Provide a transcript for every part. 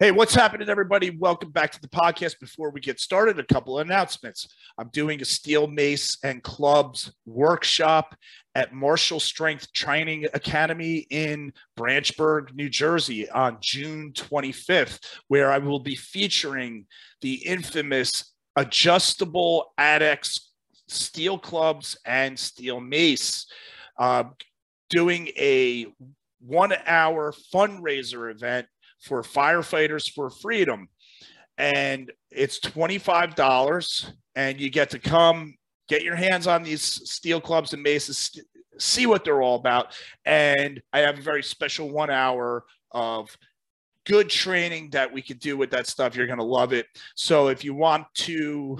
Hey, what's happening, everybody? Welcome back to the podcast. Before we get started, a couple of announcements. I'm doing a steel mace and clubs workshop at Marshall Strength Training Academy in Branchburg, New Jersey on June 25th, where I will be featuring the infamous adjustable ADEX steel clubs and steel mace. Uh, doing a one hour fundraiser event for firefighters for freedom. And it's $25 and you get to come get your hands on these steel clubs and maces, see what they're all about. And I have a very special one hour of good training that we could do with that stuff. You're going to love it. So if you want to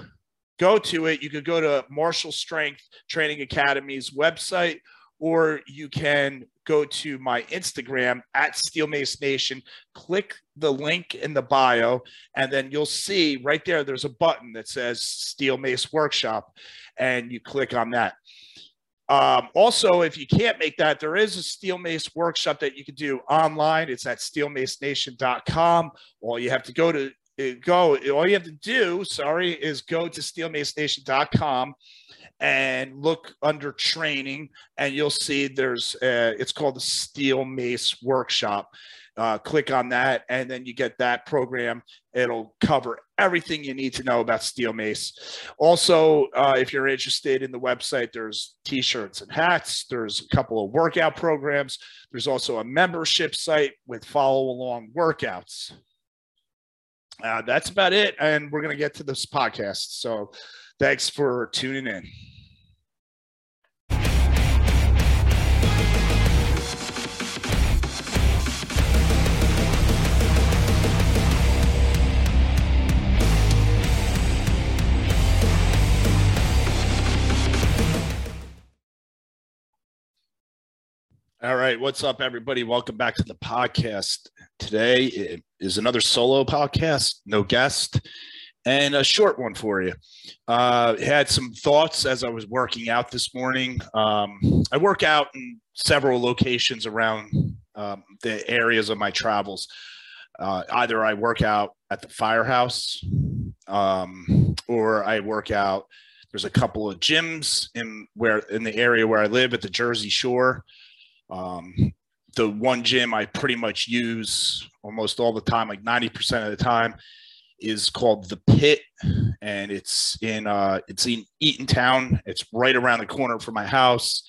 go to it, you could go to Marshall Strength Training Academy's website, or you can go to my Instagram at Steel Mace Nation, click the link in the bio, and then you'll see right there, there's a button that says Steel Mace Workshop, and you click on that. Um, also, if you can't make that, there is a Steel Mace workshop that you can do online. It's at steelmacenation.com. All you have to go to uh, go, all you have to do, sorry, is go to steelmacenation.com and look under training and you'll see there's uh, it's called the steel mace workshop. Uh, click on that and then you get that program. It'll cover everything you need to know about steel mace. Also uh, if you're interested in the website there's t-shirts and hats there's a couple of workout programs. There's also a membership site with follow along workouts. Uh, that's about it and we're going to get to this podcast. So thanks for tuning in All right. What's up, everybody? Welcome back to the podcast. Today is another solo podcast, no guest, and a short one for you. Uh, had some thoughts as I was working out this morning. Um, I work out in several locations around um, the areas of my travels. Uh, either I work out at the firehouse um, or I work out. There's a couple of gyms in where in the area where I live at the Jersey Shore. Um, the one gym I pretty much use almost all the time, like 90% of the time, is called the Pit, and it's in uh, it's in Eatontown. It's right around the corner from my house,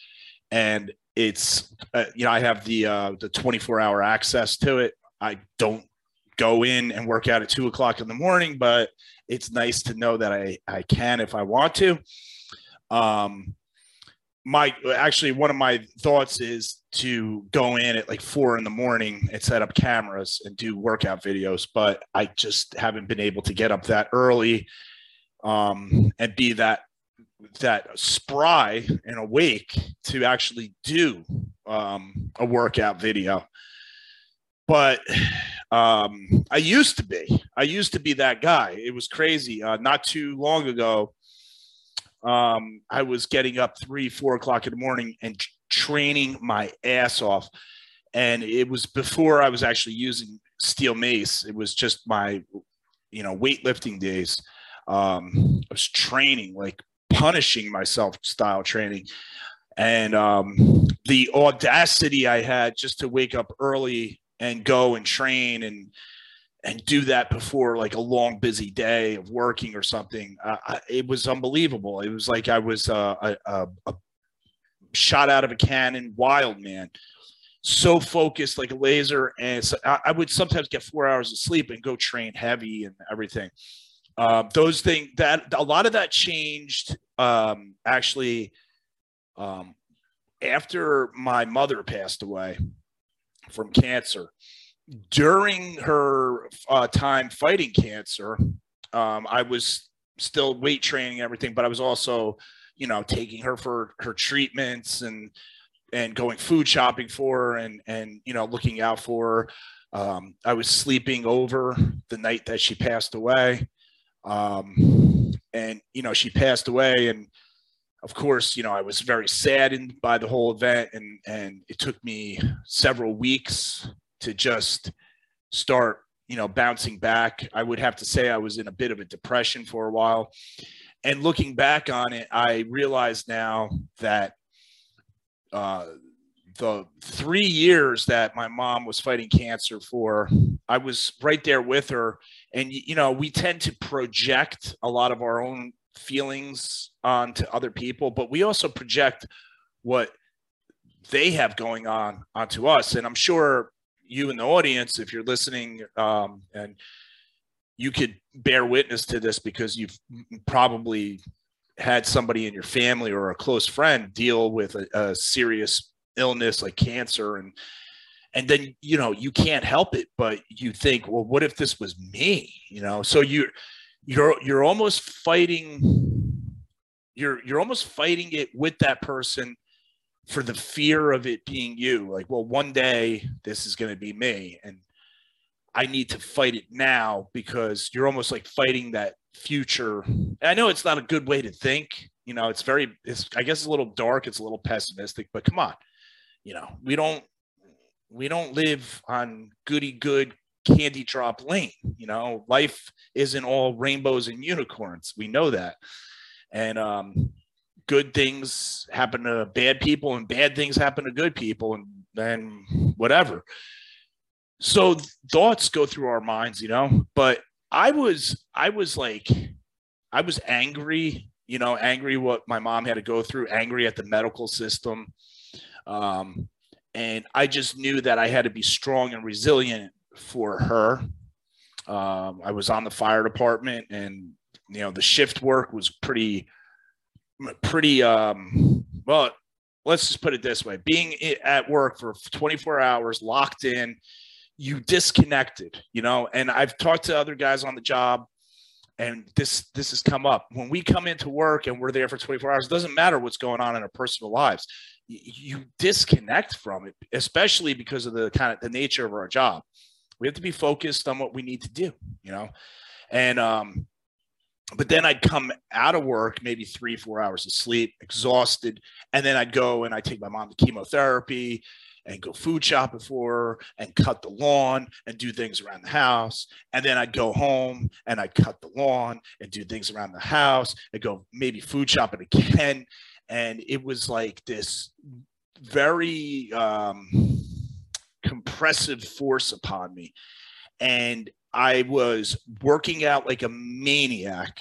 and it's uh, you know I have the uh, the 24 hour access to it. I don't go in and work out at two o'clock in the morning, but it's nice to know that I I can if I want to. Um, my actually one of my thoughts is to go in at like four in the morning and set up cameras and do workout videos but i just haven't been able to get up that early um, and be that that spry and awake to actually do um, a workout video. But um, i used to be. I used to be that guy. It was crazy. Uh, not too long ago um, I was getting up three, four o'clock in the morning and training my ass off. And it was before I was actually using steel mace. It was just my, you know, weightlifting days. Um, I was training, like punishing myself style training. And um, the audacity I had just to wake up early and go and train and and do that before like a long busy day of working or something uh, I, it was unbelievable. It was like i was uh, a, a, a, shot out of a cannon wild man. So focused like a laser and so I, I, would sometimes get four hours of sleep and go train heavy and everything. Uh, those things that a lot of that changed um, actually um, after my mother passed away from cancer during her uh, time fighting cancer, um, I was still weight training and everything, but I was also, you know, taking her for her treatments and and going food shopping for her and and you know looking out for her. Um, I was sleeping over the night that she passed away, um, and you know she passed away, and of course, you know I was very saddened by the whole event, and and it took me several weeks to just start you know, bouncing back. I would have to say I was in a bit of a depression for a while. And looking back on it, I realize now that uh, the three years that my mom was fighting cancer for, I was right there with her. And, you know, we tend to project a lot of our own feelings onto other people, but we also project what they have going on onto us. And I'm sure you in the audience, if you're listening, um, and you could bear witness to this because you've probably had somebody in your family or a close friend deal with a, a serious illness like cancer and and then you know you can't help it but you think well what if this was me you know? So you you're you're almost fighting you're you're almost fighting it with that person for the fear of it being you like well one day this is going to be me and i need to fight it now because you're almost like fighting that future. And i know it's not a good way to think you know it's very it's i guess it's a little dark it's a little pessimistic but come on. You know we don't we don't live on goody good candy drop lane you know? Life isn't all rainbows and unicorns. We know that. And um good things happen to bad people and bad things happen to good people and then whatever. So thoughts go through our minds you know? But i was i was like i was angry you know angry what my mom had to go through angry at the medical system. Um, and i just knew that i had to be strong and resilient for her. Um, i was on the fire department and you know the shift work was pretty pretty um well let's just put it this way. Being at work for 24 hours locked in you disconnected you know? And i've talked to other guys on the job and this this has come up. When we come into work and we're there for 24 hours doesn't matter what's going on in our personal lives. You disconnect from it especially because of the kind of the nature of our job. We have to be focused on what we need to do you know? And um but then I'd come out of work, maybe three, four hours of sleep, exhausted. And then I'd go and I'd take my mom to chemotherapy and go food shopping for her and cut the lawn and do things around the house. And then I'd go home and I'd cut the lawn and do things around the house and go maybe food shopping again. And it was like this very um, compressive force upon me. And I was working out like a maniac.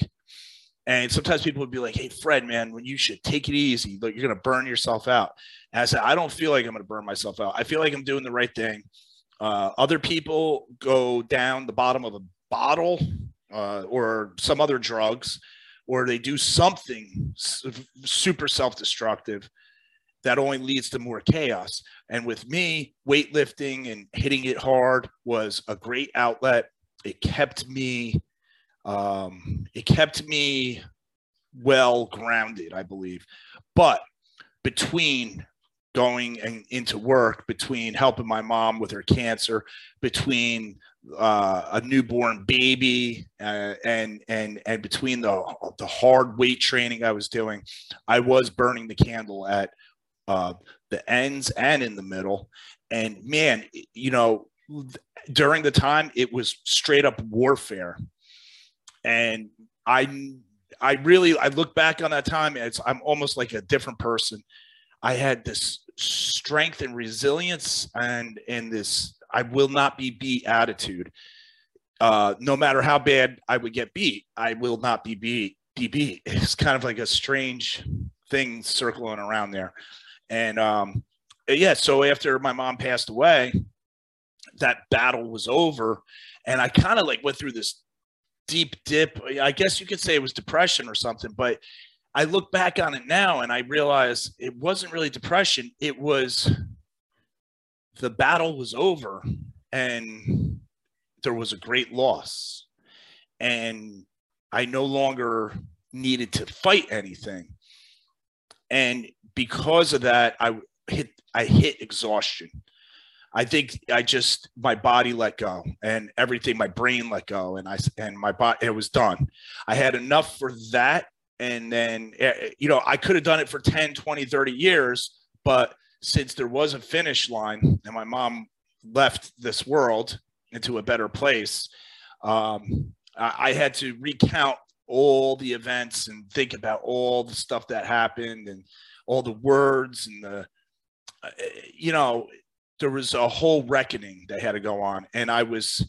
And sometimes people would be like, hey, Fred, man, when you should take it easy, like you're going to burn yourself out. And I said, I don't feel like I'm going to burn myself out. I feel like I'm doing the right thing. Uh, other people go down the bottom of a bottle uh, or some other drugs, or they do something super self destructive that only leads to more chaos. And with me, weightlifting and hitting it hard was a great outlet it kept me um, it kept me well grounded, I believe. But between going and into work, between helping my mom with her cancer, between uh, a newborn baby, uh, and and and between the the hard weight training I was doing, I was burning the candle at uh, the ends and in the middle. And man, you know, during the time it was straight up warfare. And i i really i look back on that time it's i'm almost like a different person. I had this strength and resilience and and this i will not be beat attitude. Uh no matter how bad i would get beat i will not be beat be beat. It's kind of like a strange thing circling around there. And um yeah so after my mom passed away that battle was over. And i kind of like went through this deep dip. I guess you could say it was depression or something but i look back on it now and i realize it wasn't really depression. It was the battle was over and there was a great loss. And i no longer needed to fight anything. And because of that i hit i hit exhaustion I think I just my body let go and everything, my brain let go, and I and my body it was done. I had enough for that, and then eh, you know I could have done it for 10, 20, 30 years, but since there was a finish line and my mom left this world, into a better place. Um, I, I had to recount all the events and think about all the stuff that happened and all the words and the, uh, you know, there was a whole reckoning that had to go on, and I was,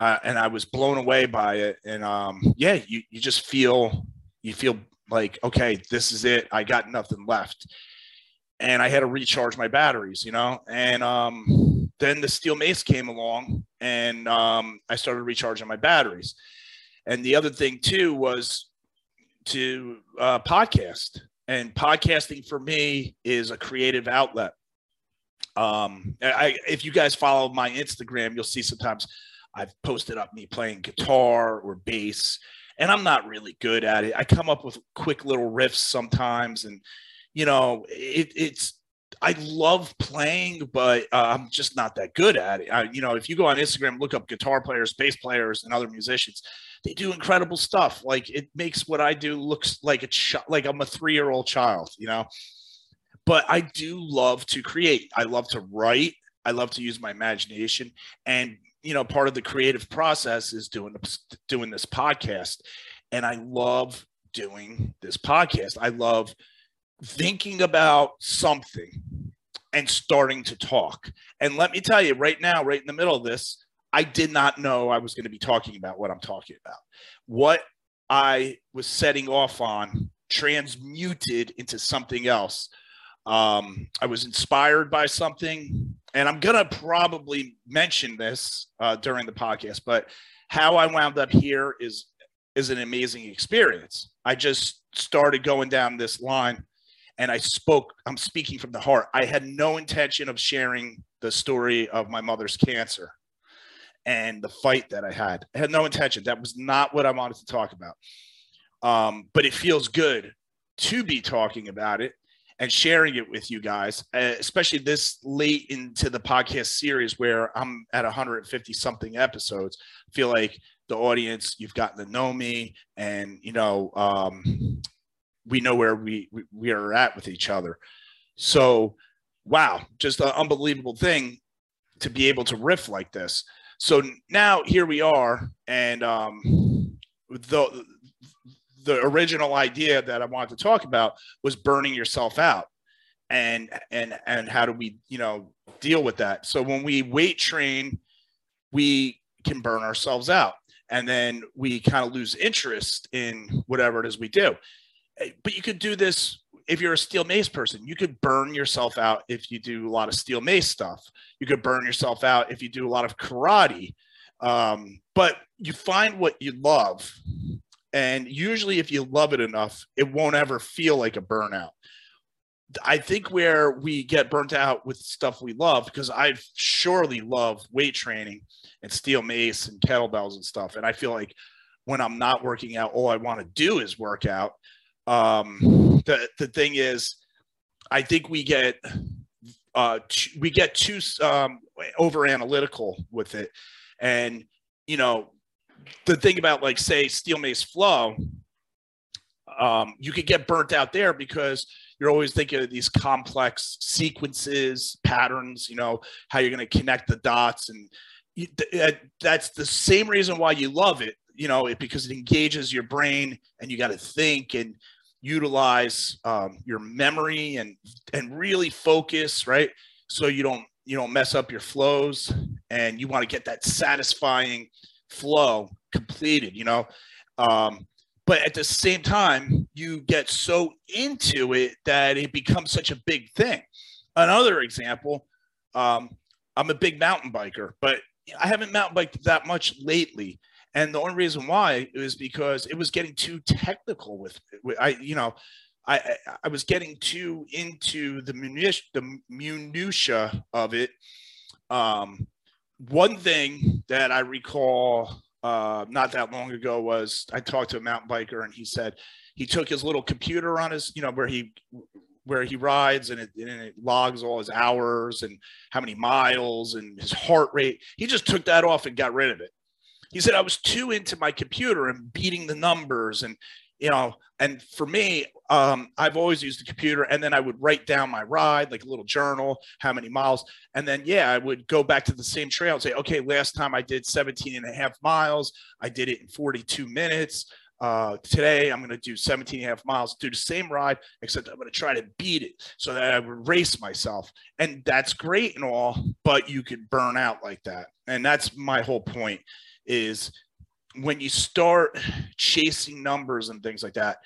uh, and I was blown away by it. And um, yeah, you you just feel you feel like okay, this is it. I got nothing left, and I had to recharge my batteries, you know. And um, then the steel mace came along, and um, I started recharging my batteries. And the other thing too was to uh, podcast, and podcasting for me is a creative outlet. Um, I, if you guys follow my Instagram, you'll see sometimes I've posted up me playing guitar or bass, and I'm not really good at it. I come up with quick little riffs sometimes, and you know, it, it's I love playing, but uh, I'm just not that good at it. I, you know, if you go on Instagram, look up guitar players, bass players, and other musicians, they do incredible stuff. Like it makes what I do looks like a ch- like I'm a three year old child. You know, but I do love to create. I love to write. I love to use my imagination, and you know, part of the creative process is doing doing this podcast, and I love doing this podcast. I love thinking about something and starting to talk. And let me tell you, right now, right in the middle of this, I did not know I was going to be talking about what I'm talking about. What I was setting off on transmuted into something else um, I was inspired by something, and I'm gonna probably mention this uh, during the podcast. But how I wound up here is is an amazing experience. I just started going down this line, and I spoke. I'm speaking from the heart. I had no intention of sharing the story of my mother's cancer and the fight that I had. I had no intention. That was not what I wanted to talk about. Um, but it feels good to be talking about it and sharing it with you guys, uh, especially this late into the podcast series where I'm at 150 something episodes. I feel like the audience, you've gotten to know me, and you know, um, we know where we, we are at with each other. So, wow, just an unbelievable thing to be able to riff like this. So now here we are, and um, the the original idea that I wanted to talk about was burning yourself out. And and and how do we you know deal with that? So when we weight train we can burn ourselves out. And then we kind of lose interest in whatever it is we do. Eh, but you could do this if you're a steel mace person. You could burn yourself out if you do a lot of steel mace stuff. You could burn yourself out if you do a lot of karate. Um, but you find what you love and usually, if you love it enough, it won't ever feel like a burnout. I think where we get burnt out with stuff we love, because I surely love weight training and steel mace and kettlebells and stuff. And I feel like when I'm not working out, all I want to do is work out. Um, the, the thing is, I think we get uh, we get too um, over analytical with it, and you know the thing about like say steel mace flow um, you could get burnt out there because you're always thinking of these complex sequences patterns you know how you're going to connect the dots and you, th- that's the same reason why you love it you know it, because it engages your brain and you got to think and utilize um, your memory and and really focus right? So you don't you don't mess up your flows and you want to get that satisfying flow completed, you know. Um, but at the same time, you get so into it that it becomes such a big thing. Another example, um, I'm a big mountain biker, but I haven't mountain biked that much lately. And the only reason why is because it was getting too technical with, with I, you know, I, I was getting too into the minutia, the minutia of it. Um, one thing that I recall uh, not that long ago was I talked to a mountain biker and he said he took his little computer on his, you know, where he where he rides and it, and it logs all his hours and how many miles and his heart rate. He just took that off and got rid of it. He said I was too into my computer and beating the numbers and you know, and for me, um, I've always used the computer and then I would write down my ride, like a little journal, how many miles. And then, yeah, I would go back to the same trail and say, okay, last time I did 17 and a half miles. I did it in 42 minutes. Uh, today I'm going to do 17 and a half miles, do the same ride, except I'm going to try to beat it so that I would race myself. And that's great and all, but you could burn out like that. And that's my whole point is when you start chasing numbers and things like that,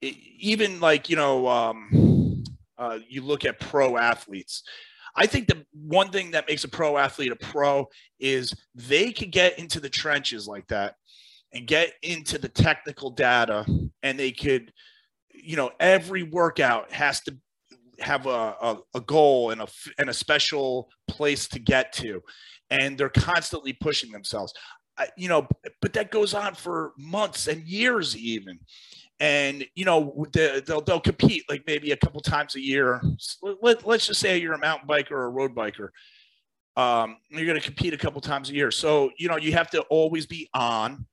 it, even like, you know, um, uh, you look at pro athletes. I think the one thing that makes a pro athlete a pro is they can get into the trenches like that and get into the technical data and they could you know every workout has to have a, a, a, goal and a and a special place to get to and they're constantly pushing themselves you know but that goes on for months and years even. And you know they'll, they'll compete like maybe a couple times a year. Let, let's just say you're a mountain biker or a road biker. Um, you're going to compete a couple times a year. So you know you have to always be on.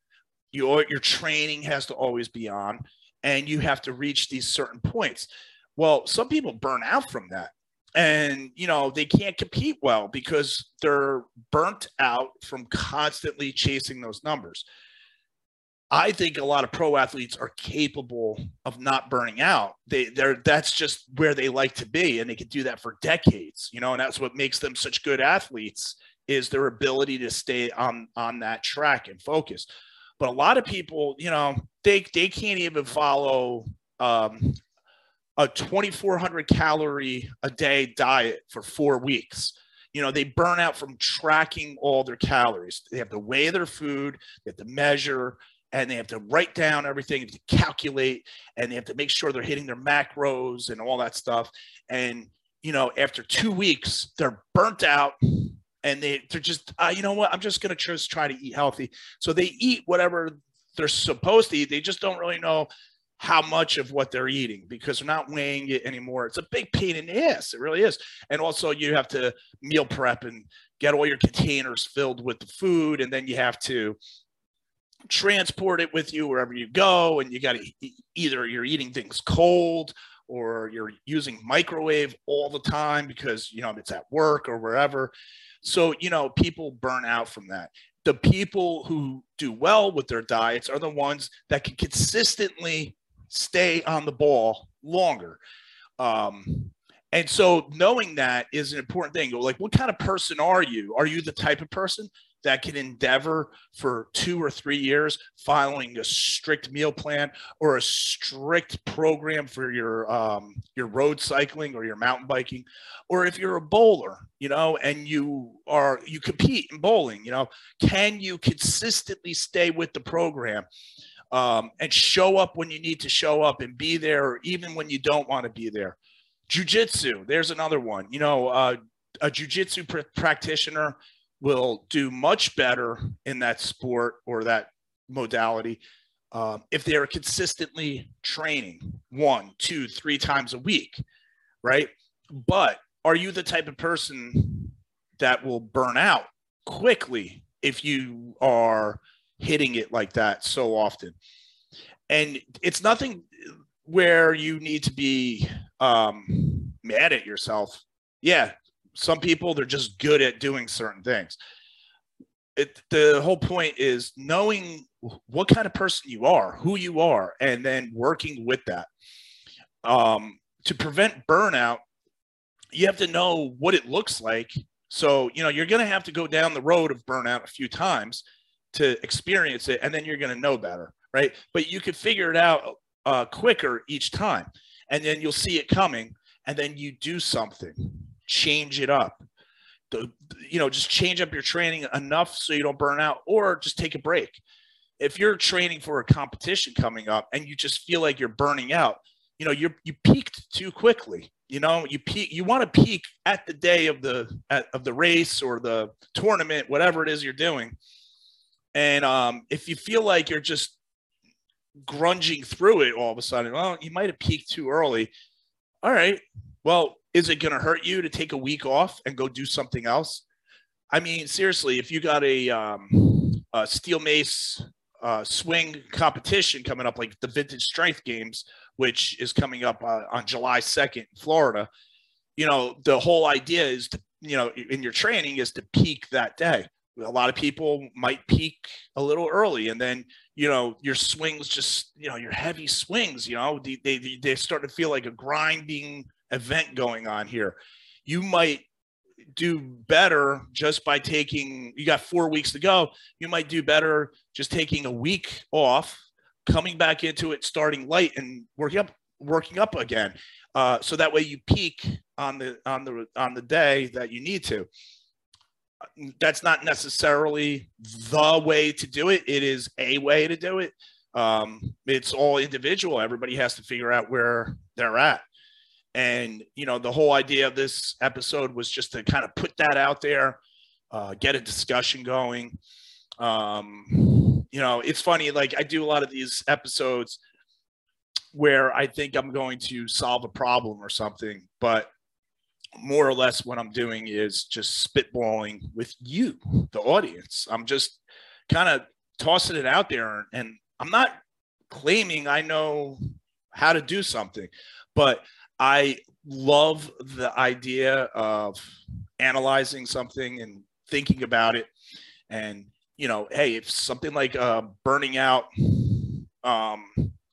Your your training has to always be on and you have to reach these certain points. Well some people burn out from that and you know they can't compete well because they're burnt out from constantly chasing those numbers. I think a lot of pro athletes are capable of not burning out. They they're that's just where they like to be and they can do that for decades you know and that's what makes them such good athletes is their ability to stay on on that track and focus. But a lot of people, you know, they they can't even follow um, a 2,400 calorie a day diet for four weeks. You know, they burn out from tracking all their calories. They have to weigh their food, they have to measure, and they have to write down everything, to calculate, and they have to make sure they're hitting their macros and all that stuff. And you know, after two weeks, they're burnt out and they they're just uh, you know what i'm just going to just try to eat healthy so they eat whatever they're supposed to eat they just don't really know how much of what they're eating because they're not weighing it anymore. It's a big pain in the ass. It really is. And also you have to meal prep and get all your containers filled with the food and then you have to transport it with you wherever you go and you got to either you're eating things cold or you're using microwave all the time because you know it's at work or wherever. So, you know, people burn out from that. The people who do well with their diets are the ones that can consistently stay on the ball longer. Um, and so knowing that is an important thing. Like, what kind of person are you? Are you the type of person that can endeavor for two or three years following a strict meal plan or a strict program for your um, your road cycling or your mountain biking or if you're a bowler you know and you are you compete in bowling you know can you consistently stay with the program um, and show up when you need to show up and be there or even when you don't want to be there jiu-jitsu there's another one you know uh, a jiu-jitsu pr- practitioner will do much better in that sport or that modality um, if they're consistently training one, two, three times a week, right? But are you the type of person that will burn out quickly if you are hitting it like that so often? And it's nothing where you need to be um, mad at yourself. Yeah, some people they're just good at doing certain things it, the whole point is knowing what kind of person you are who you are and then working with that um, to prevent burnout you have to know what it looks like so you know you're going to have to go down the road of burnout a few times to experience it and then you're going to know better right but you can figure it out uh, quicker each time and then you'll see it coming and then you do something change it up. The, you know, just change up your training enough so you don't burn out, or just take a break. If you're training for a competition coming up and you just feel like you're burning out, you know, you're you peaked too quickly. You know, you peak. You want to peak at the day of the at, of the race or the tournament, whatever it is you're doing. And um, if you feel like you're just grunging through it all of a sudden, well, you might have peaked too early. All right. Well, is it going to hurt you to take a week off and go do something else? I mean, seriously, if you got a, um, a steel mace uh, swing competition coming up, like the Vintage Strength Games, which is coming up uh, on July 2nd in Florida. You know, the whole idea is to, you know, in your training is to peak that day. A lot of people might peak a little early, and then you know your swings just you know your heavy swings. You know, they they, they start to feel like a grinding event going on here. You might do better just by taking you got four weeks to go you might do better just taking a week off coming back into it starting light and working up working up again uh, so that way you peak on the on the on the day that you need to that's not necessarily the way to do it. It is a way to do it. Um, it's all individual. Everybody has to figure out where they're at. And, you know, the whole idea of this episode was just to kind of put that out there, uh, get a discussion going. Um, you know, it's funny, like I do a lot of these episodes where I think I'm going to solve a problem or something, but more or less what I'm doing is just spitballing with you, the audience. I'm just kind of tossing it out there and I'm not claiming I know how to do something, but I love the idea of analyzing something and thinking about it. And, you know, hey, if something like uh, burning out um,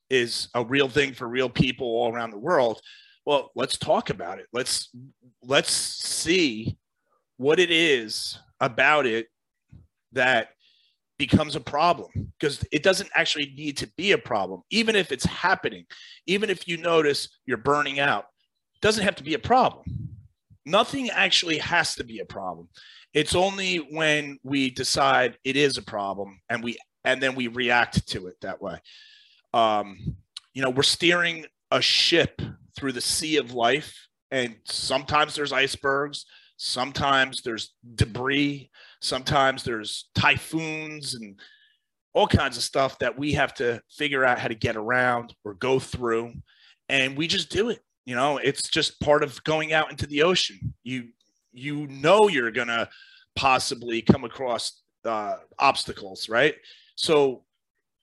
is a real thing for real people all around the world, well, let's talk about it. Let's let's see what it is about it that becomes a problem because it doesn't actually need to be a problem. Even if it's happening even if you notice you're burning out doesn't have to be a problem. Nothing actually has to be a problem. It's only when we decide it is a problem and we and then we react to it that way. Um you know we're steering a ship through the sea of life and sometimes there's icebergs sometimes there's debris Sometimes there's typhoons and all kinds of stuff that we have to figure out how to get around or go through. And we just do it. You know, it's just part of going out into the ocean. You you know you're gonna possibly come across uh, obstacles, right? So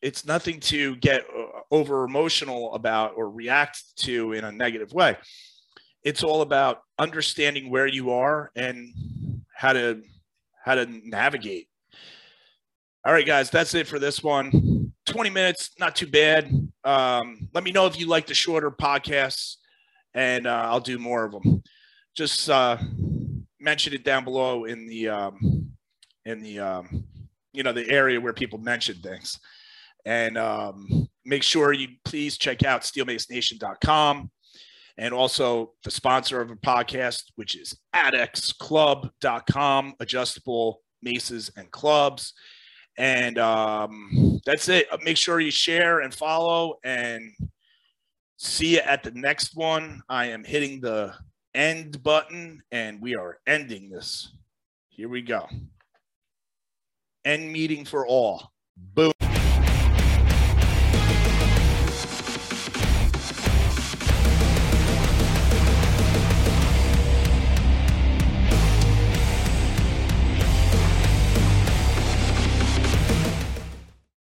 it's nothing to get uh, over emotional about or react to in a negative way. It's all about understanding where you are and how to how to navigate. All right, guys, that's it for this one. 20 minutes, not too bad. Um, let me know if you like the shorter podcasts, and uh, I'll do more of them. Just uh, mention it down below in the um, in the um, you know the area where people mention things, and um, make sure you please check out steelmacenation.com and also the sponsor of a podcast, which is adexclub.com, adjustable maces and clubs. And um, that's it. Make sure you share and follow and see you at the next one. I am hitting the end button and we are ending this. Here we go. End meeting for all. Boom.